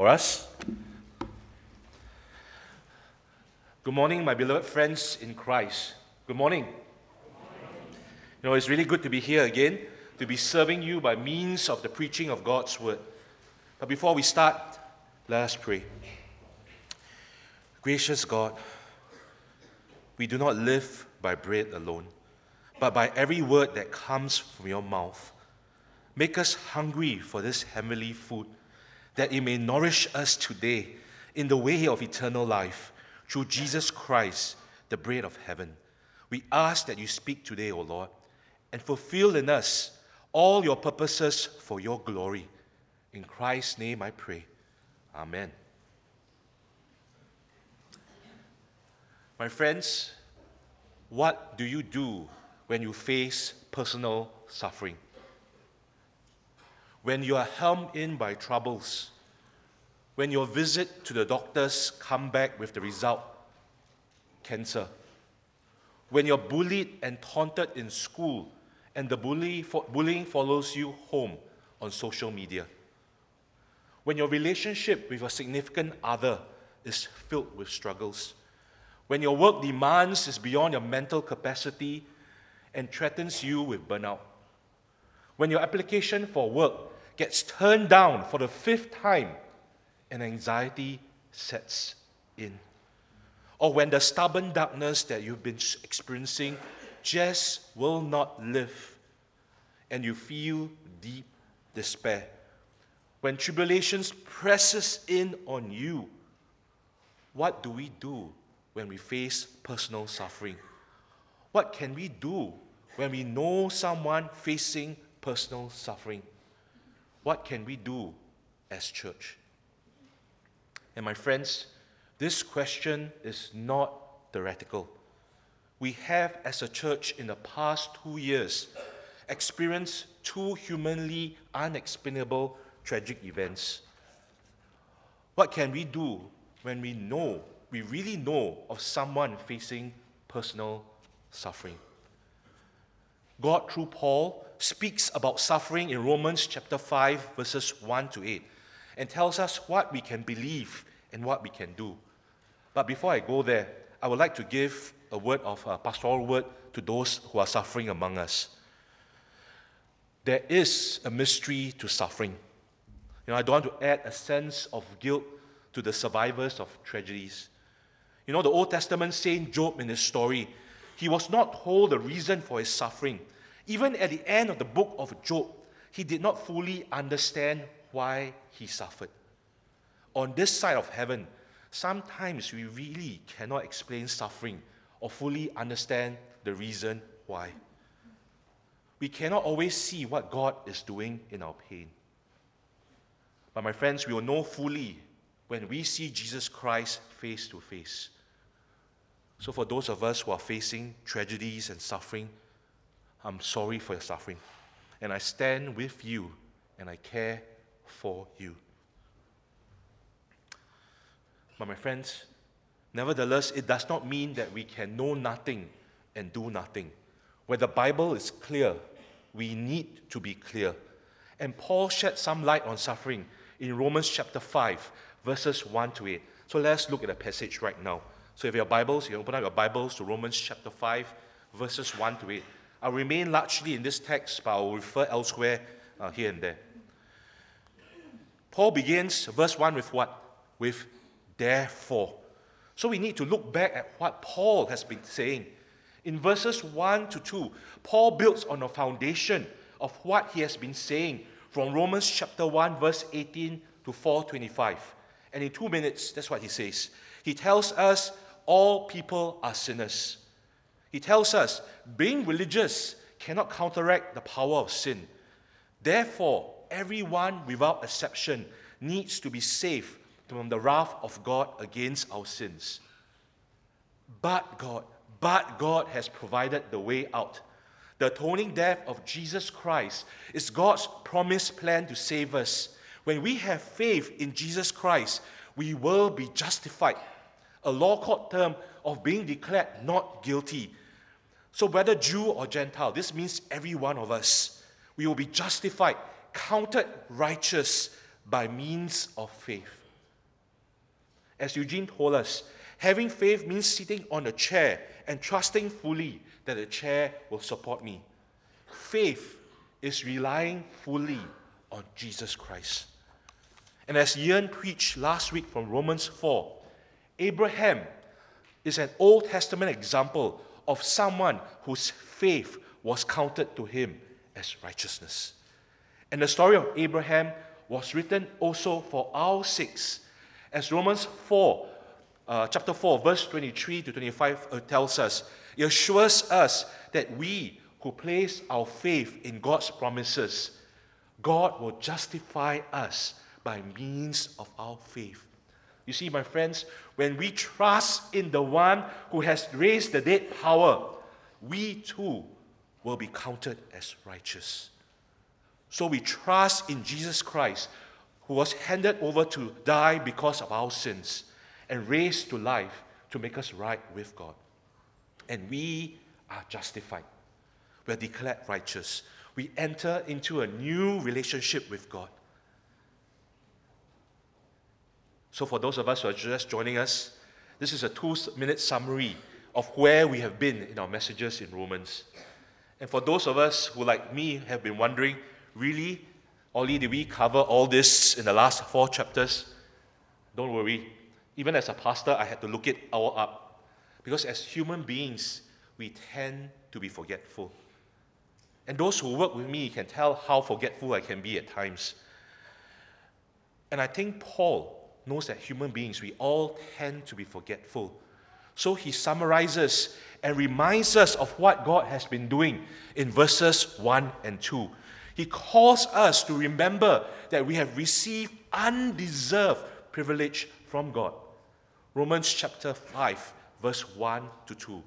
For us. Good morning, my beloved friends in Christ. Good morning. You know, it's really good to be here again, to be serving you by means of the preaching of God's word. But before we start, let us pray. Gracious God, we do not live by bread alone, but by every word that comes from your mouth. Make us hungry for this heavenly food that it may nourish us today in the way of eternal life through Jesus Christ, the bread of heaven. We ask that you speak today, O Lord, and fulfill in us all your purposes for your glory. In Christ's name I pray. Amen. My friends, what do you do when you face personal suffering? When you are hemmed in by troubles, when your visit to the doctors come back with the result cancer, when you're bullied and taunted in school and the bully, bullying follows you home on social media, when your relationship with a significant other is filled with struggles, when your work demands is beyond your mental capacity and threatens you with burnout, when your application for work gets turned down for the fifth time and anxiety sets in. Or when the stubborn darkness that you've been experiencing just will not live and you feel deep despair. When tribulations presses in on you, what do we do when we face personal suffering? What can we do when we know someone facing personal suffering? What can we do as church? And my friends, this question is not theoretical. We have, as a church, in the past two years, experienced two humanly unexplainable tragic events. What can we do when we know, we really know of someone facing personal suffering? God, through Paul, speaks about suffering in Romans chapter 5, verses 1 to 8, and tells us what we can believe and what we can do. But before I go there, I would like to give a word of a pastoral word to those who are suffering among us. There is a mystery to suffering. You know, I don't want to add a sense of guilt to the survivors of tragedies. You know, the Old Testament saint Job in his story, he was not told the reason for his suffering. Even at the end of the book of Job, he did not fully understand why he suffered. On this side of heaven, sometimes we really cannot explain suffering or fully understand the reason why. We cannot always see what God is doing in our pain. But, my friends, we will know fully when we see Jesus Christ face to face. So, for those of us who are facing tragedies and suffering, I'm sorry for your suffering. And I stand with you and I care for you. But, my friends, nevertheless, it does not mean that we can know nothing and do nothing. Where the Bible is clear, we need to be clear. And Paul shed some light on suffering in Romans chapter 5, verses 1 to 8. So let's look at the passage right now. So if you have Bibles, you open up your Bibles to Romans chapter 5, verses 1 to 8. I'll remain largely in this text, but I'll refer elsewhere uh, here and there. Paul begins verse 1 with what? With therefore. So we need to look back at what Paul has been saying. In verses 1 to 2, Paul builds on a foundation of what he has been saying from Romans chapter 1, verse 18 to 425. And in two minutes, that's what he says. He tells us all people are sinners. He tells us being religious cannot counteract the power of sin. Therefore, everyone without exception needs to be saved from the wrath of God against our sins. But God, but God has provided the way out. The atoning death of Jesus Christ is God's promised plan to save us. When we have faith in Jesus Christ, we will be justified. A law court term of being declared not guilty. So, whether Jew or Gentile, this means every one of us, we will be justified, counted righteous by means of faith. As Eugene told us, having faith means sitting on a chair and trusting fully that the chair will support me. Faith is relying fully on Jesus Christ. And as Ian preached last week from Romans 4, Abraham is an Old Testament example of someone whose faith was counted to him as righteousness. And the story of Abraham was written also for our sakes, as Romans 4, uh, chapter 4, verse 23 to 25 uh, tells us. It assures us that we who place our faith in God's promises, God will justify us by means of our faith. You see, my friends, when we trust in the one who has raised the dead power, we too will be counted as righteous. So we trust in Jesus Christ, who was handed over to die because of our sins and raised to life to make us right with God. And we are justified. We're declared righteous. We enter into a new relationship with God. So, for those of us who are just joining us, this is a two minute summary of where we have been in our messages in Romans. And for those of us who, like me, have been wondering, really, Ollie, did we cover all this in the last four chapters? Don't worry. Even as a pastor, I had to look it all up. Because as human beings, we tend to be forgetful. And those who work with me can tell how forgetful I can be at times. And I think Paul knows that human beings, we all tend to be forgetful. So he summarizes and reminds us of what God has been doing in verses 1 and 2. He calls us to remember that we have received undeserved privilege from God. Romans chapter 5, verse 1 to 2.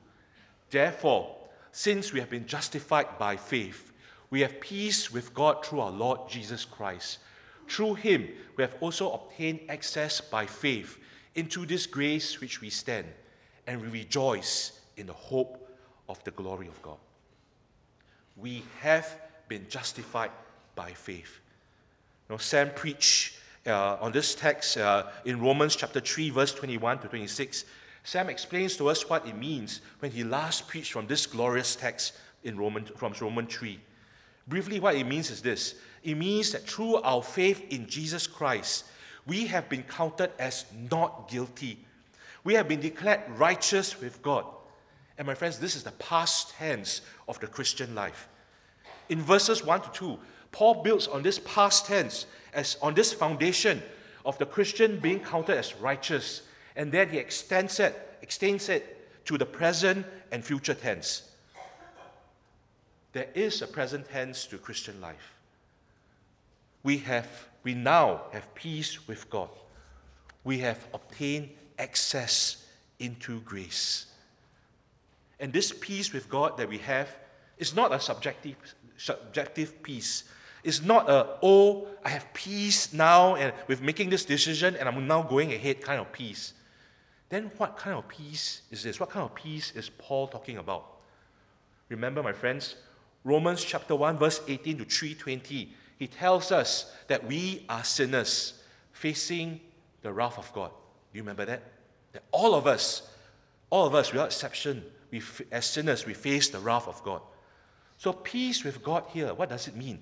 Therefore, since we have been justified by faith, we have peace with God through our Lord Jesus Christ. Through him, we have also obtained access by faith into this grace which we stand, and we rejoice in the hope of the glory of God. We have been justified by faith. Know, Sam preached uh, on this text uh, in Romans chapter 3, verse 21 to 26. Sam explains to us what it means when he last preached from this glorious text in Roman, from Romans 3. Briefly, what it means is this it means that through our faith in Jesus Christ, we have been counted as not guilty. We have been declared righteous with God. And my friends, this is the past tense of the Christian life. In verses 1 to 2, Paul builds on this past tense as on this foundation of the Christian being counted as righteous, and then he extends it, extends it to the present and future tense. There is a present tense to Christian life we have we now have peace with God. We have obtained access into grace. And this peace with God that we have is not a subjective, subjective peace. It's not a, oh, I have peace now and with making this decision and I'm now going ahead kind of peace. Then what kind of peace is this? What kind of peace is Paul talking about? Remember, my friends, Romans chapter 1, verse 18 to 320 he tells us that we are sinners facing the wrath of God. Do you remember that? That all of us, all of us without exception, we, as sinners, we face the wrath of God. So, peace with God here, what does it mean?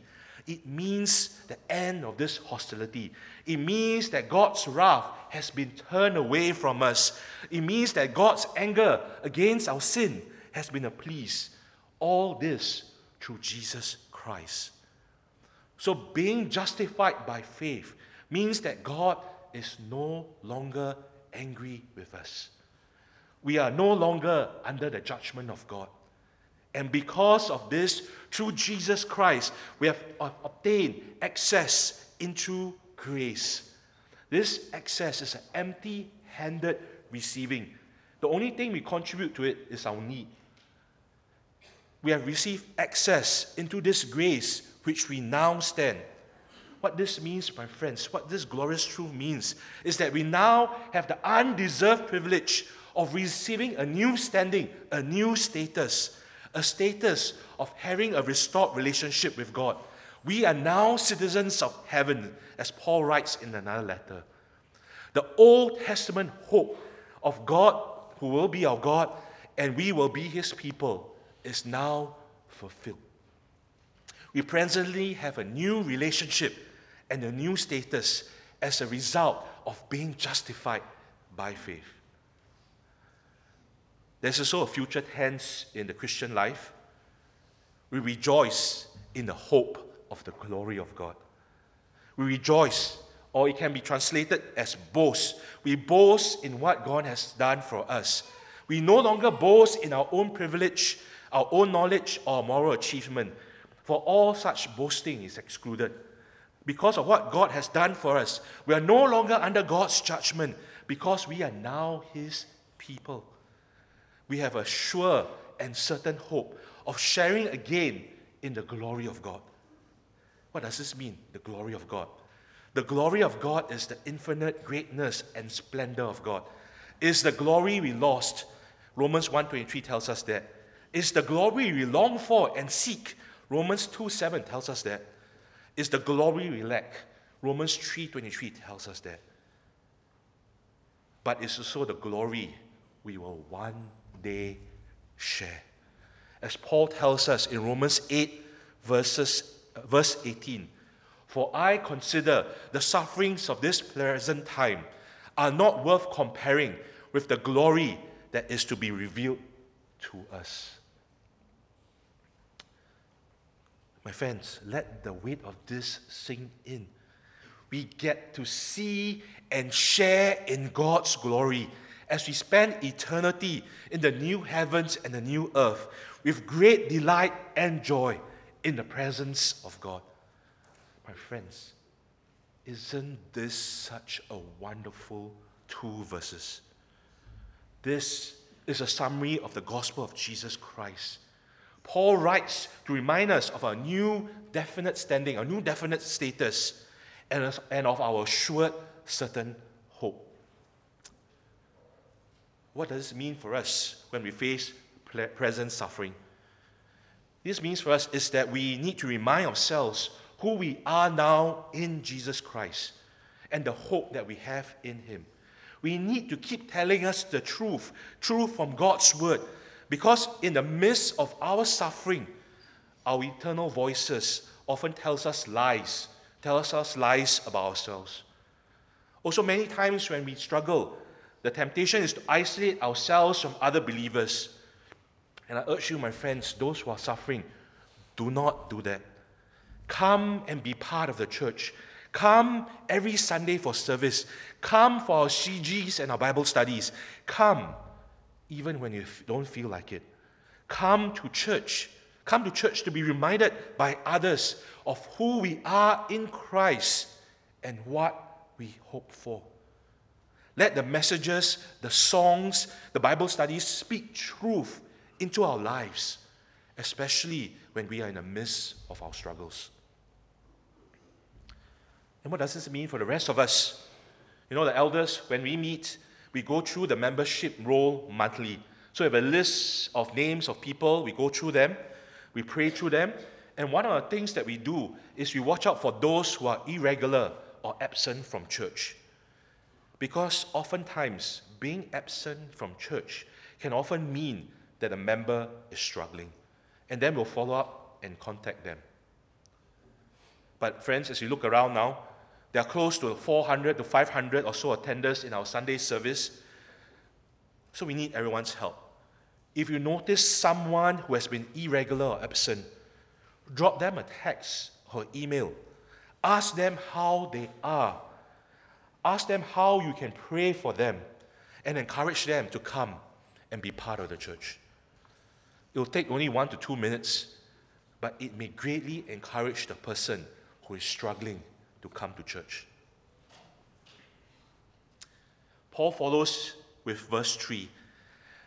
It means the end of this hostility. It means that God's wrath has been turned away from us. It means that God's anger against our sin has been appeased. All this through Jesus Christ. So, being justified by faith means that God is no longer angry with us. We are no longer under the judgment of God. And because of this, through Jesus Christ, we have obtained access into grace. This access is an empty handed receiving. The only thing we contribute to it is our need. We have received access into this grace which we now stand. What this means, my friends, what this glorious truth means, is that we now have the undeserved privilege of receiving a new standing, a new status, a status of having a restored relationship with God. We are now citizens of heaven, as Paul writes in another letter. The Old Testament hope of God, who will be our God, and we will be his people, is now fulfilled. We presently have a new relationship and a new status as a result of being justified by faith. There's also a future tense in the Christian life. We rejoice in the hope of the glory of God. We rejoice, or it can be translated as boast. We boast in what God has done for us. We no longer boast in our own privilege, our own knowledge, or moral achievement, for all such boasting is excluded. Because of what God has done for us, we are no longer under God's judgment because we are now His people we have a sure and certain hope of sharing again in the glory of God. What does this mean, the glory of God? The glory of God is the infinite greatness and splendor of God. Is the glory we lost. Romans 1:23 tells us that. Is the glory we long for and seek. Romans 2:7 tells us that. Is the glory we lack. Romans 3:23 tells us that. But it's also the glory we will one day share. As Paul tells us in Romans 8, verses, verse 18 For I consider the sufferings of this present time are not worth comparing with the glory that is to be revealed to us. My friends, let the weight of this sink in. We get to see and share in God's glory as we spend eternity in the new heavens and the new earth with great delight and joy in the presence of God. My friends, isn't this such a wonderful two verses? This is a summary of the gospel of Jesus Christ. Paul writes to remind us of our new definite standing, our new definite status, and of our assured certain hope. What does this mean for us when we face present suffering? This means for us is that we need to remind ourselves who we are now in Jesus Christ and the hope that we have in Him. We need to keep telling us the truth, truth from God's Word, because in the midst of our suffering, our eternal voices often tells us lies, tells us lies about ourselves. Also, many times when we struggle, the temptation is to isolate ourselves from other believers. And I urge you, my friends, those who are suffering, do not do that. Come and be part of the church. Come every Sunday for service. Come for our CGs and our Bible studies. Come even when you don't feel like it. Come to church. Come to church to be reminded by others of who we are in Christ and what we hope for. Let the messages, the songs, the Bible studies speak truth into our lives, especially when we are in the midst of our struggles. And what does this mean for the rest of us? You know, the elders, when we meet, we go through the membership roll monthly. So we have a list of names of people, we go through them, we pray through them, and one of the things that we do is we watch out for those who are irregular or absent from church. Because oftentimes, being absent from church can often mean that a member is struggling. And then we'll follow up and contact them. But, friends, as you look around now, there are close to 400 to 500 or so attenders in our Sunday service. So we need everyone's help. If you notice someone who has been irregular or absent, drop them a text or email. Ask them how they are. Ask them how you can pray for them and encourage them to come and be part of the church. It will take only one to two minutes, but it may greatly encourage the person who is struggling to come to church. Paul follows with verse 3.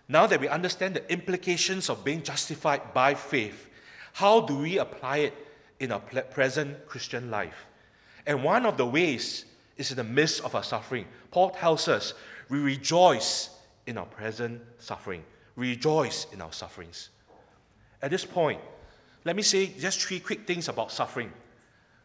Now that we understand the implications of being justified by faith, how do we apply it in our present Christian life? And one of the ways is in the midst of our suffering. Paul tells us we rejoice in our present suffering, rejoice in our sufferings. At this point, let me say just three quick things about suffering.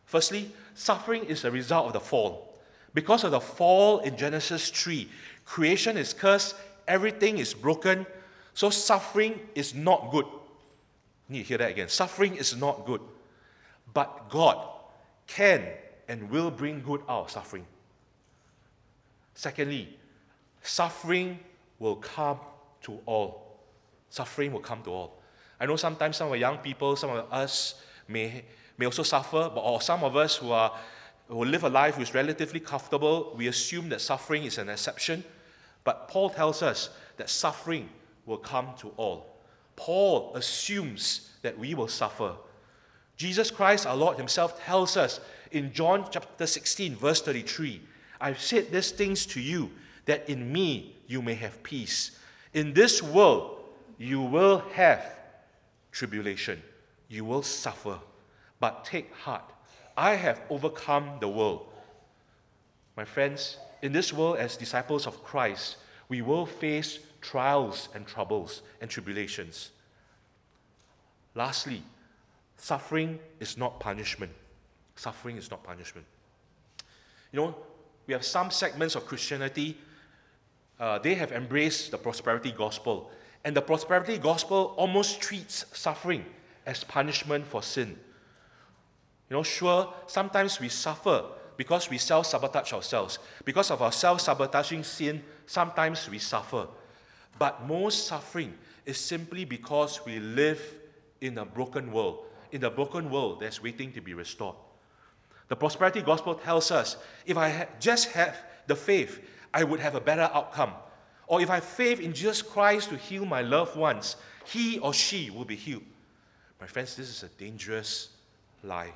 Firstly, suffering is a result of the fall. Because of the fall in Genesis 3, creation is cursed, everything is broken, so suffering is not good. You need to hear that again. Suffering is not good. But God can and will bring good out of suffering. Secondly, suffering will come to all. Suffering will come to all. I know sometimes some of young people, some of us may, may also suffer, but or some of us who are who live a life who is relatively comfortable, we assume that suffering is an exception. But Paul tells us that suffering will come to all. Paul assumes that we will suffer. Jesus Christ, our Lord Himself, tells us in John chapter 16, verse 33 I've said these things to you that in me you may have peace. In this world you will have tribulation. You will suffer. But take heart. I have overcome the world. My friends, in this world, as disciples of Christ, we will face trials and troubles and tribulations. Lastly, suffering is not punishment. Suffering is not punishment. You know, we have some segments of Christianity, uh, they have embraced the prosperity gospel and the prosperity gospel almost treats suffering as punishment for sin. You know, sure, sometimes we suffer because we self sabotage ourselves. Because of our self sabotaging sin, sometimes we suffer. But most suffering is simply because we live in a broken world. In a broken world that's waiting to be restored. The prosperity gospel tells us if I just have the faith, I would have a better outcome. Or if I have faith in Jesus Christ to heal my loved ones, he or she will be healed. My friends, this is a dangerous lie.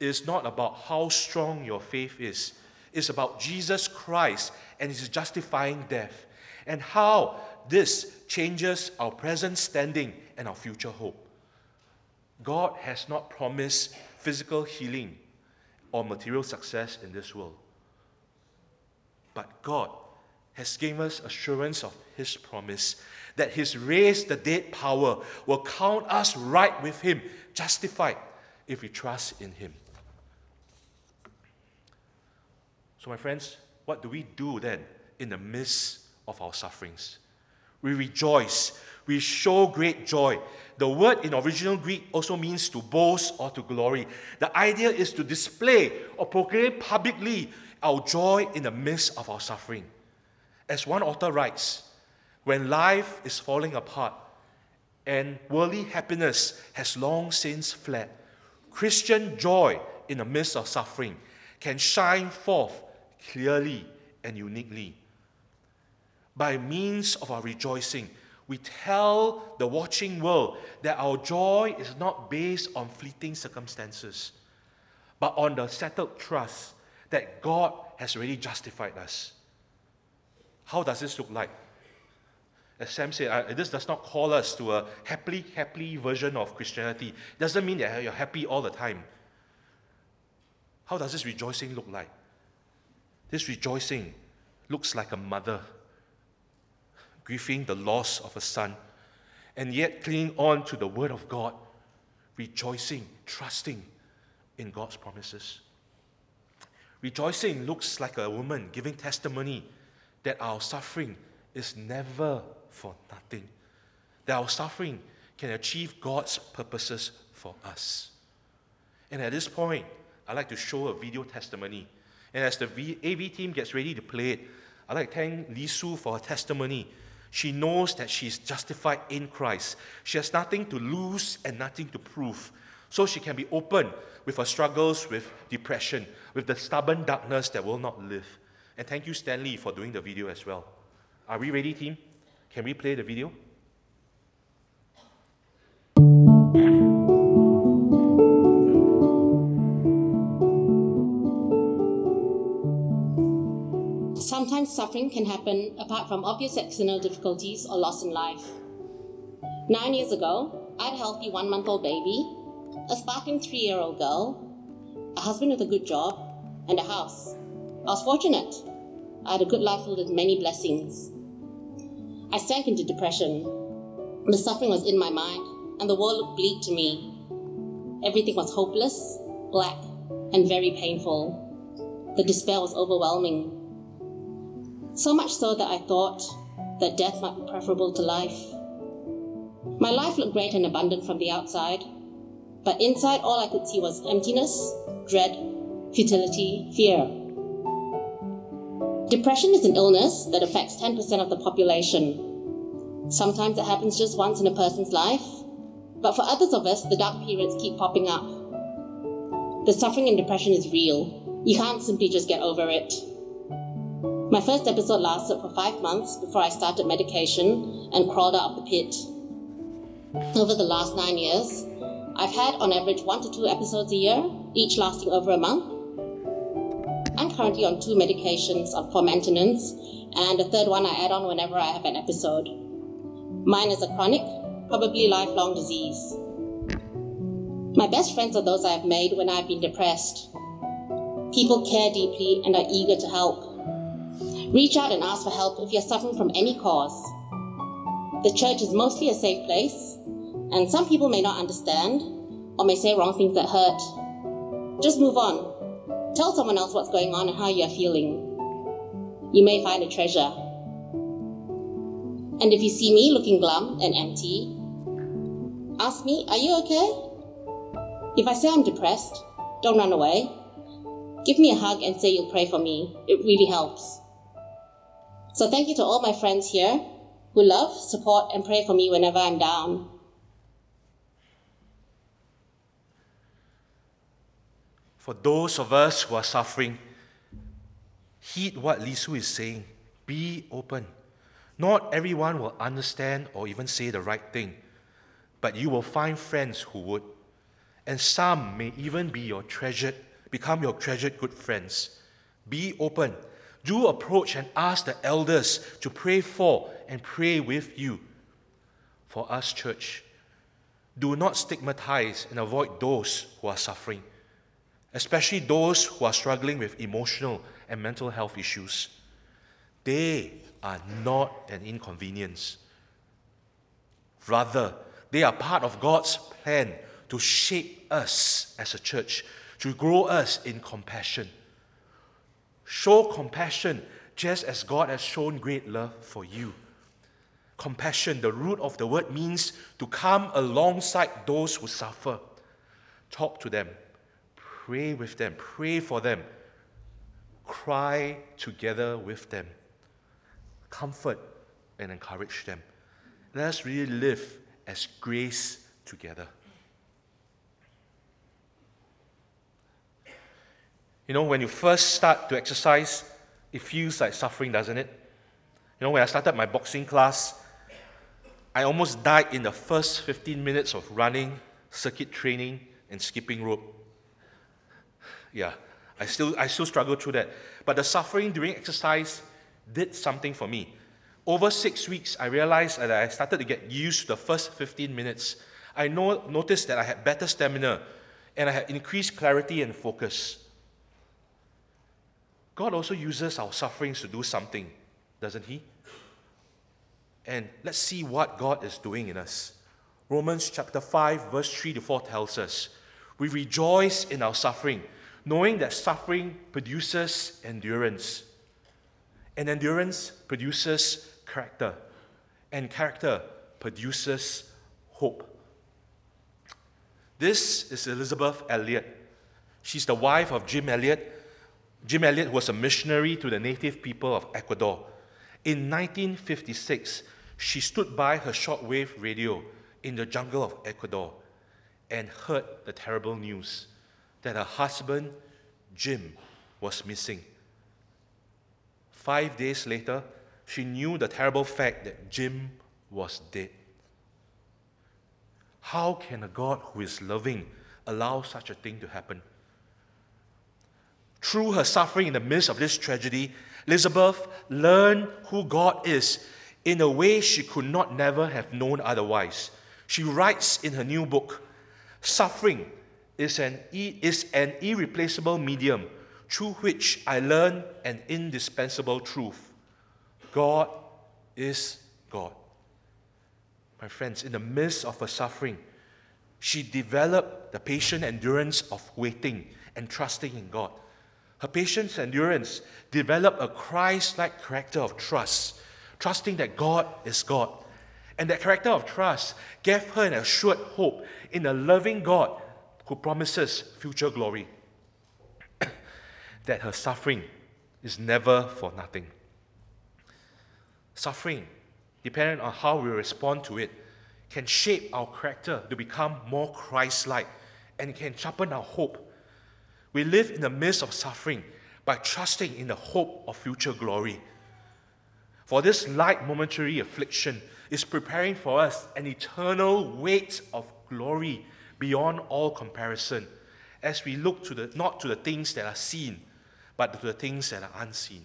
Is not about how strong your faith is, it's about Jesus Christ and his justifying death, and how this changes our present standing and our future hope. God has not promised physical healing or material success in this world. But God has given us assurance of his promise that his raised the dead power will count us right with him, justified if we trust in him. So, my friends, what do we do then in the midst of our sufferings? We rejoice. We show great joy. The word in original Greek also means to boast or to glory. The idea is to display or proclaim publicly our joy in the midst of our suffering. As one author writes, when life is falling apart and worldly happiness has long since fled, Christian joy in the midst of suffering can shine forth clearly and uniquely. By means of our rejoicing, we tell the watching world that our joy is not based on fleeting circumstances, but on the settled trust that God has already justified us. How does this look like? As Sam said, this does not call us to a happily, happily version of Christianity. It doesn't mean that you're happy all the time. How does this rejoicing look like? This rejoicing looks like a mother grieving the loss of a son, and yet clinging on to the word of God, rejoicing, trusting in God's promises. Rejoicing looks like a woman giving testimony that our suffering is never for nothing. That our suffering can achieve God's purposes for us. And at this point, I'd like to show a video testimony. And as the AV team gets ready to play it, I'd like to thank Li Su for her testimony. She knows that she's justified in Christ. She has nothing to lose and nothing to prove. So she can be open with her struggles with depression, with the stubborn darkness that will not live. And thank you, Stanley, for doing the video as well. Are we ready, team? Can we play the video? Sometimes suffering can happen apart from obvious external difficulties or loss in life. Nine years ago, I had a healthy one month old baby, a sparkling three year old girl, a husband with a good job, and a house. I was fortunate. I had a good life filled with many blessings. I sank into depression. The suffering was in my mind, and the world looked bleak to me. Everything was hopeless, black, and very painful. The despair was overwhelming. So much so that I thought that death might be preferable to life. My life looked great and abundant from the outside, but inside all I could see was emptiness, dread, futility, fear. Depression is an illness that affects 10% of the population. Sometimes it happens just once in a person's life, but for others of us, the dark periods keep popping up. The suffering and depression is real. You can't simply just get over it. My first episode lasted for five months before I started medication and crawled out of the pit. Over the last nine years, I've had on average one to two episodes a year, each lasting over a month. I'm currently on two medications for maintenance, and a third one I add on whenever I have an episode. Mine is a chronic, probably lifelong disease. My best friends are those I've made when I've been depressed. People care deeply and are eager to help. Reach out and ask for help if you're suffering from any cause. The church is mostly a safe place, and some people may not understand or may say wrong things that hurt. Just move on. Tell someone else what's going on and how you're feeling. You may find a treasure. And if you see me looking glum and empty, ask me, Are you okay? If I say I'm depressed, don't run away. Give me a hug and say you'll pray for me. It really helps. So thank you to all my friends here who love, support, and pray for me whenever I'm down. For those of us who are suffering, heed what Li Su is saying. Be open. Not everyone will understand or even say the right thing, but you will find friends who would. And some may even be your treasured, become your treasured good friends. Be open do approach and ask the elders to pray for and pray with you. For us, church, do not stigmatize and avoid those who are suffering, especially those who are struggling with emotional and mental health issues. They are not an inconvenience. Rather, they are part of God's plan to shape us as a church, to grow us in compassion Show compassion just as God has shown great love for you. Compassion, the root of the word, means to come alongside those who suffer. Talk to them, pray with them, pray for them, cry together with them, comfort and encourage them. Let us really live as grace together. You know, when you first start to exercise, it feels like suffering, doesn't it? You know, when I started my boxing class, I almost died in the first 15 minutes of running, circuit training, and skipping rope. Yeah, I still, I still struggle through that. But the suffering during exercise did something for me. Over six weeks, I realized that I started to get used to the first 15 minutes. I noticed that I had better stamina and I had increased clarity and focus. God also uses our sufferings to do something, doesn't He? And let's see what God is doing in us. Romans chapter 5, verse 3 to 4 tells us we rejoice in our suffering, knowing that suffering produces endurance. And endurance produces character. And character produces hope. This is Elisabeth Elliot. She's the wife of Jim Elliot. Jim Elliot was a missionary to the native people of Ecuador. In 1956, she stood by her shortwave radio in the jungle of Ecuador and heard the terrible news that her husband, Jim, was missing. Five days later, she knew the terrible fact that Jim was dead. How can a God who is loving allow such a thing to happen? Through her suffering in the midst of this tragedy, Elisabeth learned who God is in a way she could not never have known otherwise. She writes in her new book Suffering is an, is an irreplaceable medium through which I learn an indispensable truth God is God. My friends, in the midst of her suffering, she developed the patient endurance of waiting and trusting in God. Her patience and endurance developed a Christ like character of trust, trusting that God is God. And that character of trust gave her an assured hope in a loving God who promises future glory. that her suffering is never for nothing. Suffering, depending on how we respond to it, can shape our character to become more Christ like and can sharpen our hope. We live in the midst of suffering by trusting in the hope of future glory. For this light momentary affliction is preparing for us an eternal weight of glory beyond all comparison as we look to the, not to the things that are seen, but to the things that are unseen.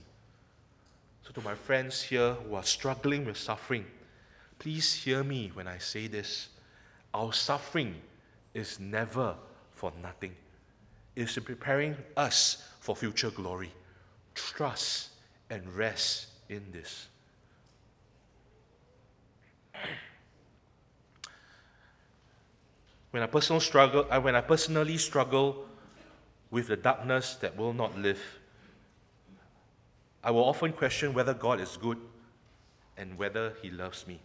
So, to my friends here who are struggling with suffering, please hear me when I say this. Our suffering is never for nothing, is preparing us for future glory. Trust and rest in this. When I personally struggle, uh, when I personally struggle with the darkness that will not live, I will often question whether God is good and whether He loves me.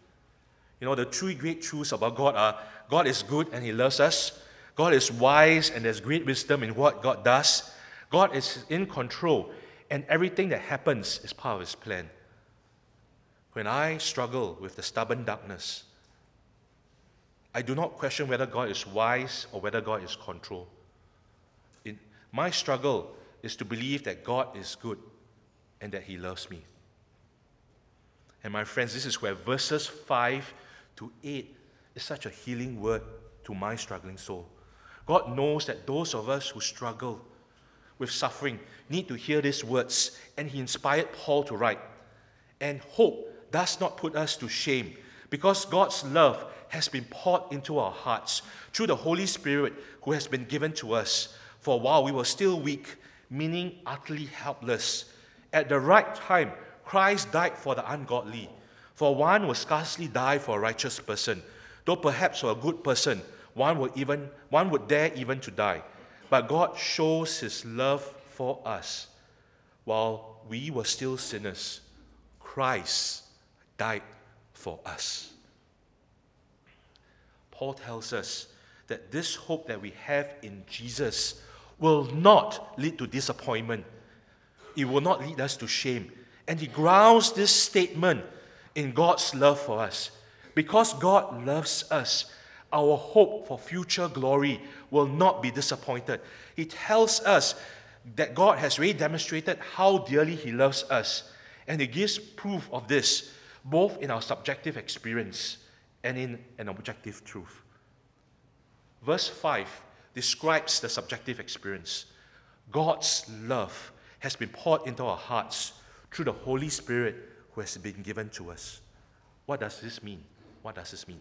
You know, the three great truths about God are God is good and He loves us, God is wise and there's great wisdom in what God does, God is in control, and everything that happens is part of His plan. When I struggle with the stubborn darkness, I do not question whether God is wise or whether God is control. My struggle is to believe that God is good and that He loves me. And my friends, this is where verses 5 to 8 is such a healing word to my struggling soul. God knows that those of us who struggle with suffering need to hear these words, and He inspired Paul to write. And hope does not put us to shame because God's love has been poured into our hearts through the Holy Spirit who has been given to us. For while we were still weak, meaning utterly helpless, at the right time, Christ died for the ungodly. For one will scarcely die for a righteous person, though perhaps for a good person, one would even one would dare even to die. But God shows his love for us. While we were still sinners, Christ died for us. Paul tells us that this hope that we have in Jesus will not lead to disappointment. It will not lead us to shame. And he grounds this statement in God's love for us. Because God loves us, our hope for future glory will not be disappointed. He tells us that God has really demonstrated how dearly He loves us. And He gives proof of this both in our subjective experience and in an objective truth. Verse 5 describes the subjective experience. God's love has been poured into our hearts through the Holy Spirit who has been given to us. What does this mean? What does this mean?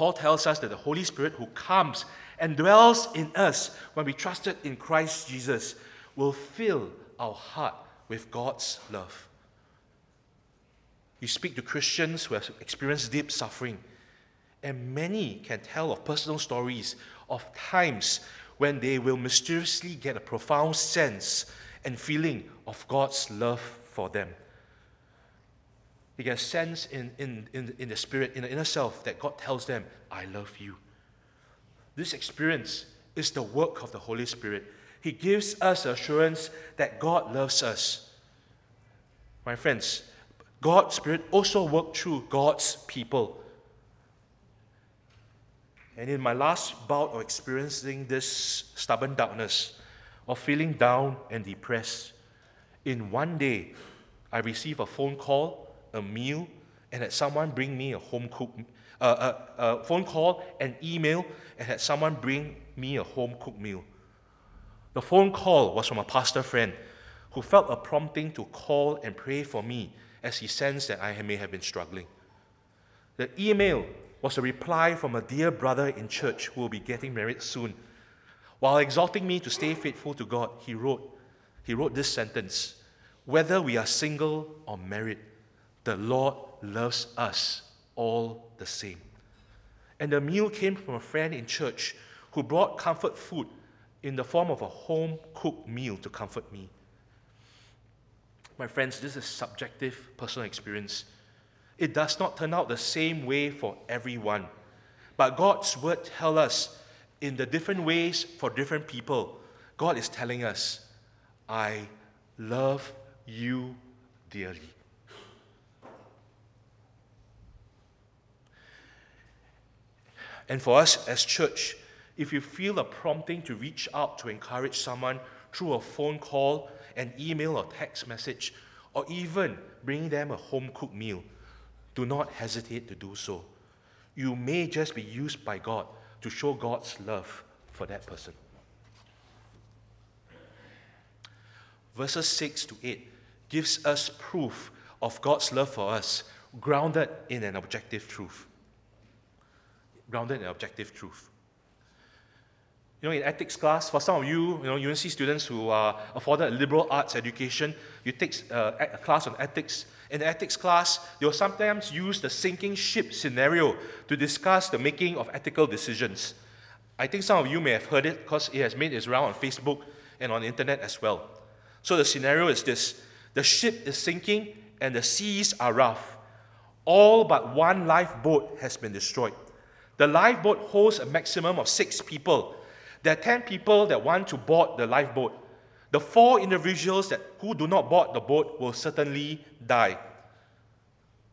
Paul tells us that the Holy Spirit who comes and dwells in us when we trusted in Christ Jesus will fill our heart with God's love. You speak to Christians who have experienced deep suffering, and many can tell of personal stories of times when they will mysteriously get a profound sense and feeling of God's love for them. They get a sense in, in, in, in the spirit, in the inner self, that God tells them, I love you. This experience is the work of the Holy Spirit. He gives us assurance that God loves us. My friends, God's Spirit also works through God's people. And in my last bout of experiencing this stubborn darkness, of feeling down and depressed, in one day, I received a phone call, a meal, and had someone bring me a home cooked, uh, uh, uh, phone call, an email, and had someone bring me a home cooked meal. The phone call was from a pastor friend who felt a prompting to call and pray for me as he sensed that I may have been struggling. The email was a reply from a dear brother in church who will be getting married soon. While exhorting me to stay faithful to God, he wrote, he wrote this sentence Whether we are single or married, the Lord loves us all the same. And the meal came from a friend in church who brought comfort food in the form of a home cooked meal to comfort me. My friends, this is subjective personal experience. It does not turn out the same way for everyone. But God's word tells us in the different ways for different people, God is telling us, I love you dearly. And for us as church, if you feel a prompting to reach out to encourage someone through a phone call, an email or text message, or even bring them a home cooked meal, do not hesitate to do so. You may just be used by God to show God's love for that person. Verses 6 to 8 gives us proof of God's love for us, grounded in an objective truth. Grounded in objective truth. You know, in ethics class, for some of you, you know, UNC students who are afforded a liberal arts education, you take uh, a class on ethics. In the ethics class, they will sometimes use the sinking ship scenario to discuss the making of ethical decisions. I think some of you may have heard it because it has made its round on Facebook and on the internet as well. So the scenario is this the ship is sinking and the seas are rough. All but one lifeboat has been destroyed. The lifeboat holds a maximum of six people there are 10 people that want to board the lifeboat. The four individuals that, who do not board the boat will certainly die.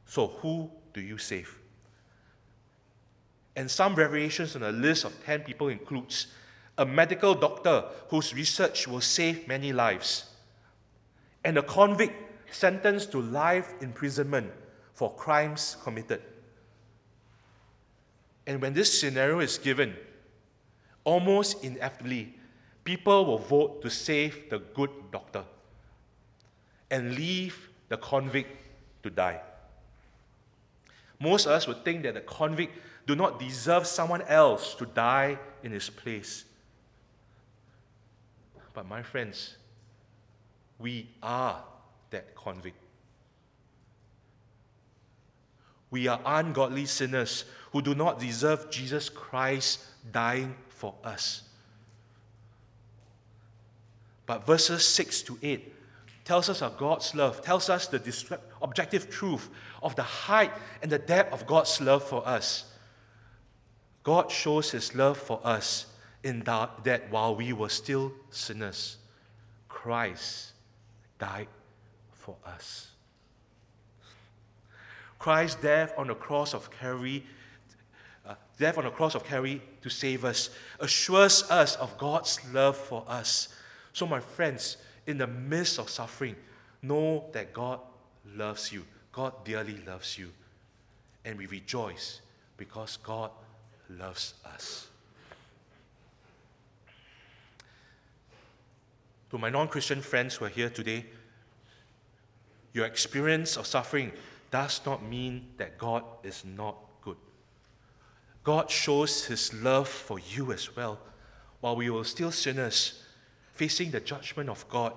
So, who do you save? And some variations on the list of 10 people includes a medical doctor whose research will save many lives, and a convict sentenced to life imprisonment for crimes committed. And when this scenario is given, almost inevitably, people will vote to save the good doctor and leave the convict to die. Most of us would think that the convict do not deserve someone else to die in his place. But my friends, we are that convict. We are ungodly sinners who do not deserve Jesus Christ dying for us. But verses 6 to 8 tells us of God's love, tells us the objective truth of the height and the depth of God's love for us. God shows his love for us in that, while we were still sinners, Christ died for us. Christ's death on the cross of Calvary death on the cross of Calvary to save us, assures us of God's love for us. So, my friends, in the midst of suffering, know that God loves you. God dearly loves you. And we rejoice because God loves us. To my non Christian friends who are here today, your experience of suffering does not mean that God is not God shows his love for you as well. While we were still sinners, facing the judgment of God,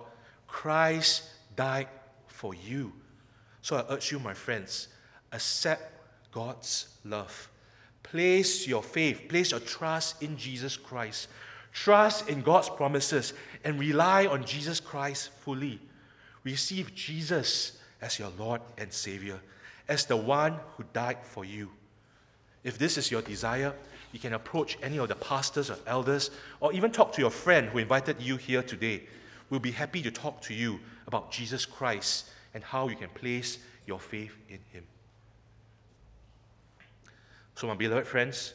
Christ died for you. So I urge you, my friends, accept God's love. Place your faith, place your trust in Jesus Christ. Trust in God's promises and rely on Jesus Christ fully. Receive Jesus as your Lord and Savior as the one who died for you. If this is your desire, you can approach any of the pastors or elders, or even talk to your friend who invited you here today. We'll be happy to talk to you about Jesus Christ and how you can place your faith in Him. So, my beloved friends,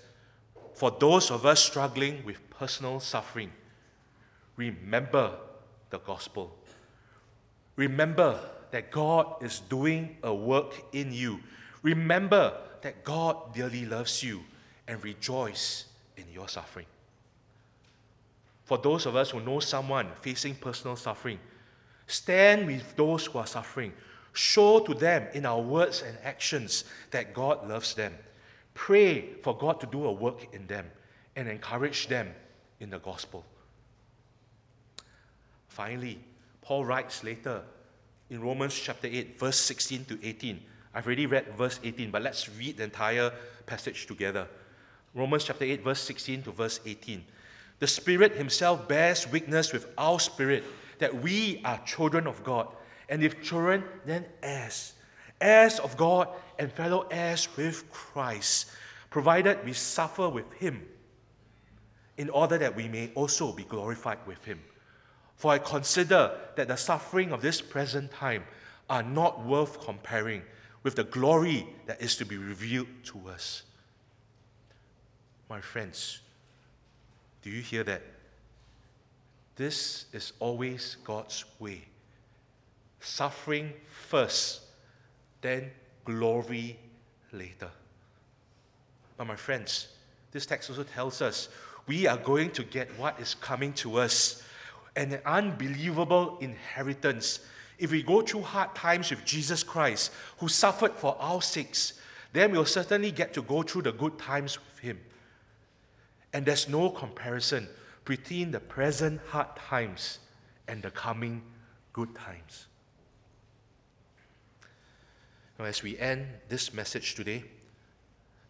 for those of us struggling with personal suffering, remember the gospel. Remember that God is doing a work in you. Remember that God dearly loves you and rejoice in your suffering. For those of us who know someone facing personal suffering, stand with those who are suffering. Show to them in our words and actions that God loves them. Pray for God to do a work in them and encourage them in the gospel. Finally, Paul writes later in Romans chapter 8, verse 16 to 18. I've already read verse 18, but let's read the entire passage together. Romans chapter 8, verse 16 to verse 18. The Spirit Himself bears witness with our spirit that we are children of God. And if children, then heirs. Heirs of God and fellow heirs with Christ, provided we suffer with Him, in order that we may also be glorified with Him. For I consider that the suffering of this present time are not worth comparing with the glory that is to be revealed to us. My friends, do you hear that? This is always God's way. Suffering first, then glory later. But my friends, this text also tells us we are going to get what is coming to us an unbelievable inheritance. If we go through hard times with Jesus Christ, who suffered for our sakes, then we'll certainly get to go through the good times with Him. And there's no comparison between the present hard times and the coming good times. Now, as we end this message today,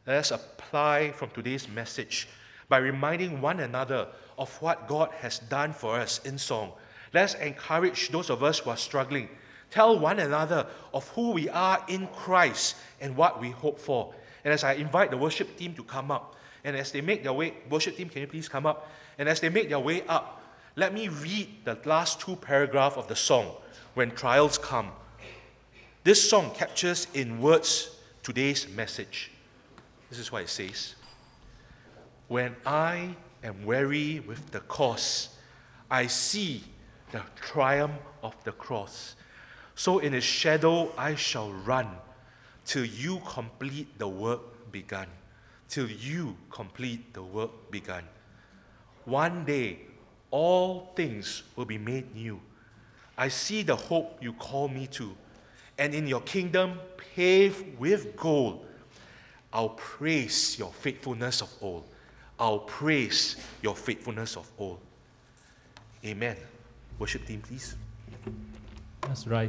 let us apply from today's message by reminding one another of what God has done for us in song. Let's encourage those of us who are struggling. Tell one another of who we are in Christ and what we hope for. And as I invite the worship team to come up, and as they make their way, worship team, can you please come up? And as they make their way up, let me read the last two paragraphs of the song, When Trials Come. This song captures in words today's message. This is what it says When I am weary with the course, I see the triumph of the cross. So in its shadow I shall run till you complete the work begun. Till you complete the work begun. One day, all things will be made new. I see the hope you call me to, and in your kingdom paved with gold, I'll praise your faithfulness of old. I'll praise your faithfulness of old. Amen. Worship team, please. Let's rise.